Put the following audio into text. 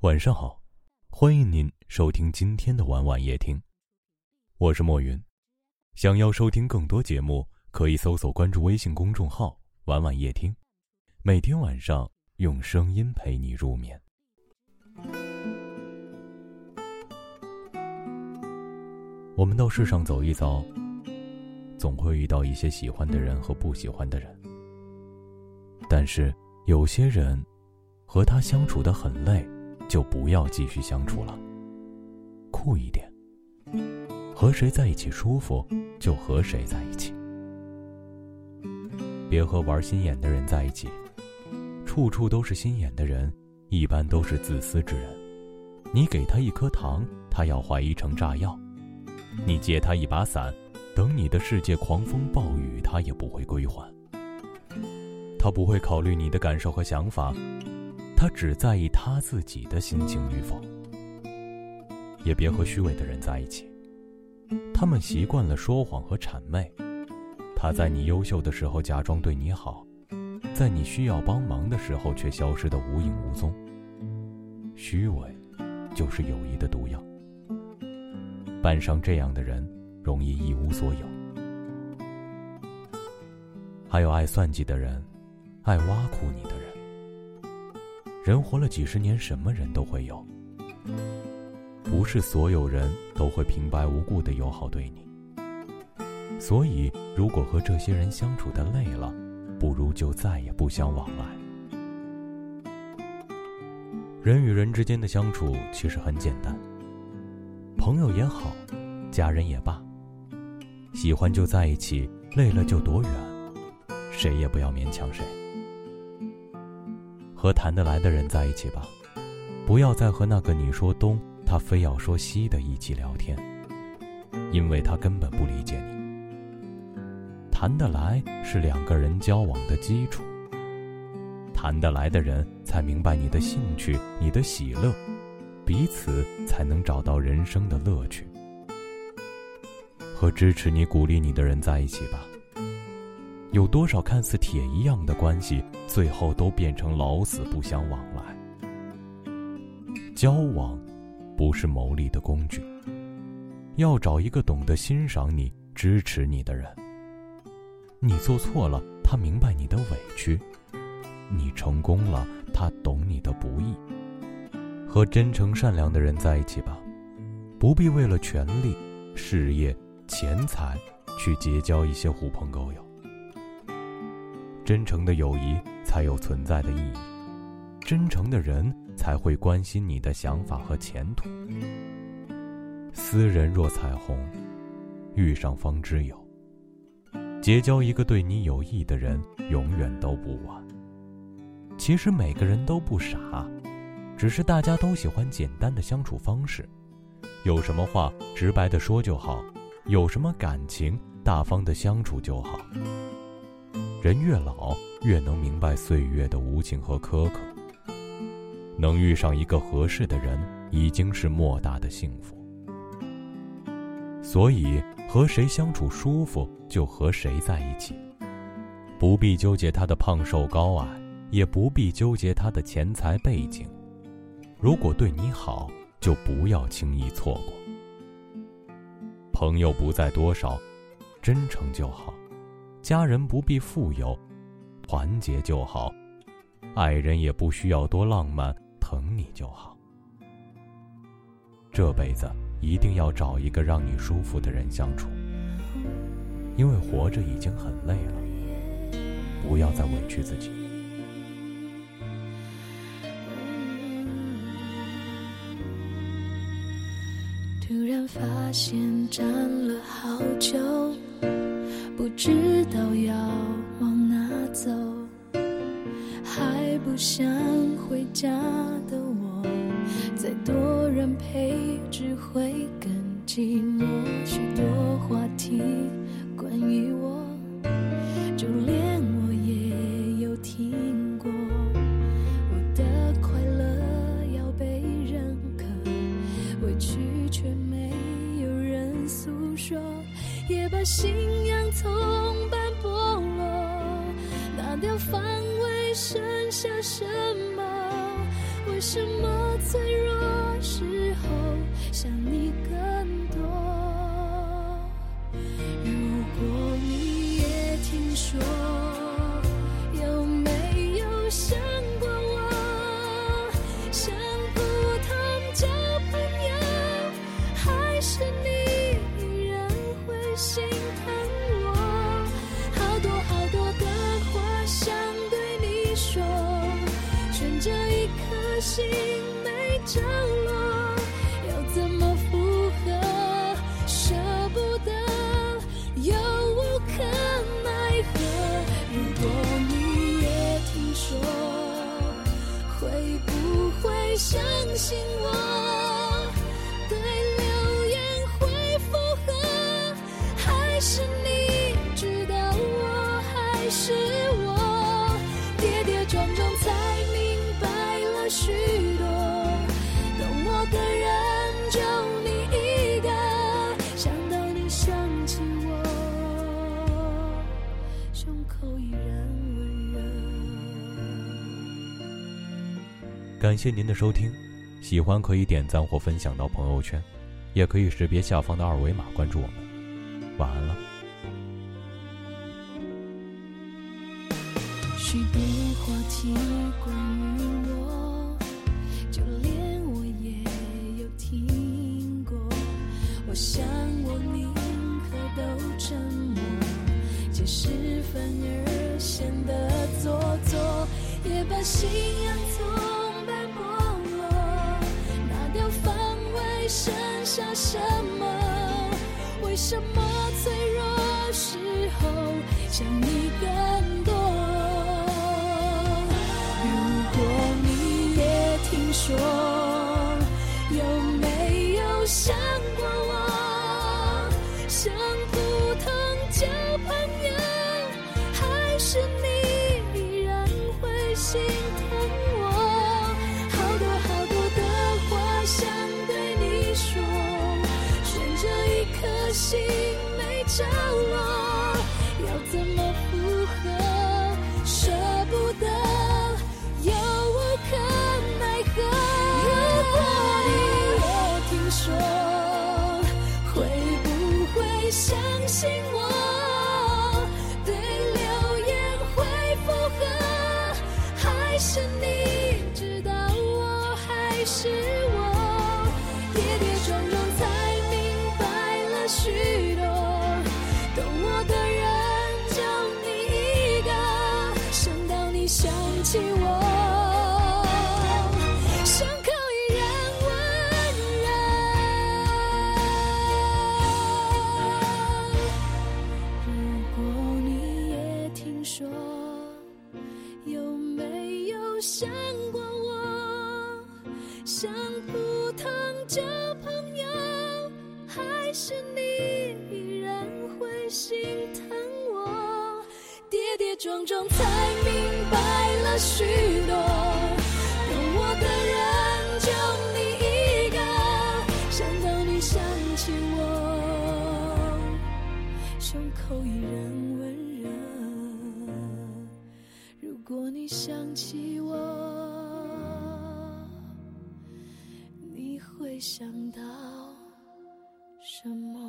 晚上好，欢迎您收听今天的晚晚夜听，我是莫云。想要收听更多节目，可以搜索关注微信公众号“晚晚夜听”，每天晚上用声音陪你入眠。我们到世上走一遭，总会遇到一些喜欢的人和不喜欢的人，但是有些人和他相处的很累。就不要继续相处了。酷一点，和谁在一起舒服就和谁在一起，别和玩心眼的人在一起。处处都是心眼的人，一般都是自私之人。你给他一颗糖，他要怀疑成炸药；你借他一把伞，等你的世界狂风暴雨，他也不会归还。他不会考虑你的感受和想法。他只在意他自己的心情与否，也别和虚伪的人在一起。他们习惯了说谎和谄媚。他在你优秀的时候假装对你好，在你需要帮忙的时候却消失得无影无踪。虚伪，就是友谊的毒药。扮上这样的人，容易一无所有。还有爱算计的人，爱挖苦你的人。活了几十年，什么人都会有。不是所有人都会平白无故的友好对你。所以，如果和这些人相处的累了，不如就再也不相往来。人与人之间的相处其实很简单，朋友也好，家人也罢，喜欢就在一起，累了就躲远，谁也不要勉强谁。和谈得来的人在一起吧，不要再和那个你说东，他非要说西的一起聊天，因为他根本不理解你。谈得来是两个人交往的基础，谈得来的人才明白你的兴趣、你的喜乐，彼此才能找到人生的乐趣。和支持你、鼓励你的人在一起吧。有多少看似铁一样的关系，最后都变成老死不相往来？交往，不是谋利的工具。要找一个懂得欣赏你、支持你的人。你做错了，他明白你的委屈；你成功了，他懂你的不易。和真诚善良的人在一起吧，不必为了权力、事业、钱财，去结交一些狐朋狗友。真诚的友谊才有存在的意义，真诚的人才会关心你的想法和前途。斯人若彩虹，遇上方知有。结交一个对你有益的人，永远都不晚。其实每个人都不傻，只是大家都喜欢简单的相处方式，有什么话直白的说就好，有什么感情大方的相处就好。人越老，越能明白岁月的无情和苛刻。能遇上一个合适的人，已经是莫大的幸福。所以，和谁相处舒服，就和谁在一起。不必纠结他的胖瘦高矮，也不必纠结他的钱财背景。如果对你好，就不要轻易错过。朋友不在多少，真诚就好。家人不必富有，团结就好；爱人也不需要多浪漫，疼你就好。这辈子一定要找一个让你舒服的人相处，因为活着已经很累了，不要再委屈自己。突然发现站了好久。不知道要往哪走，还不想回家的我，再多人陪只会更寂寞。许多下什么？为什么？脆弱心没着落，要怎么复合？舍不得，又无可奈何。如果你也听说，会不会相信感谢您的收听，喜欢可以点赞或分享到朋友圈，也可以识别下方的二维码关注我们。晚安了。许多话题关于我，就连我也有听过。我想我宁可都沉默，解释反而显得做作，也把信仰从剩下什么？为什么脆弱时候想你许多，懂我的人就你一个，想到你想起我，胸口依然温热。如果你想起我，你会想到什么？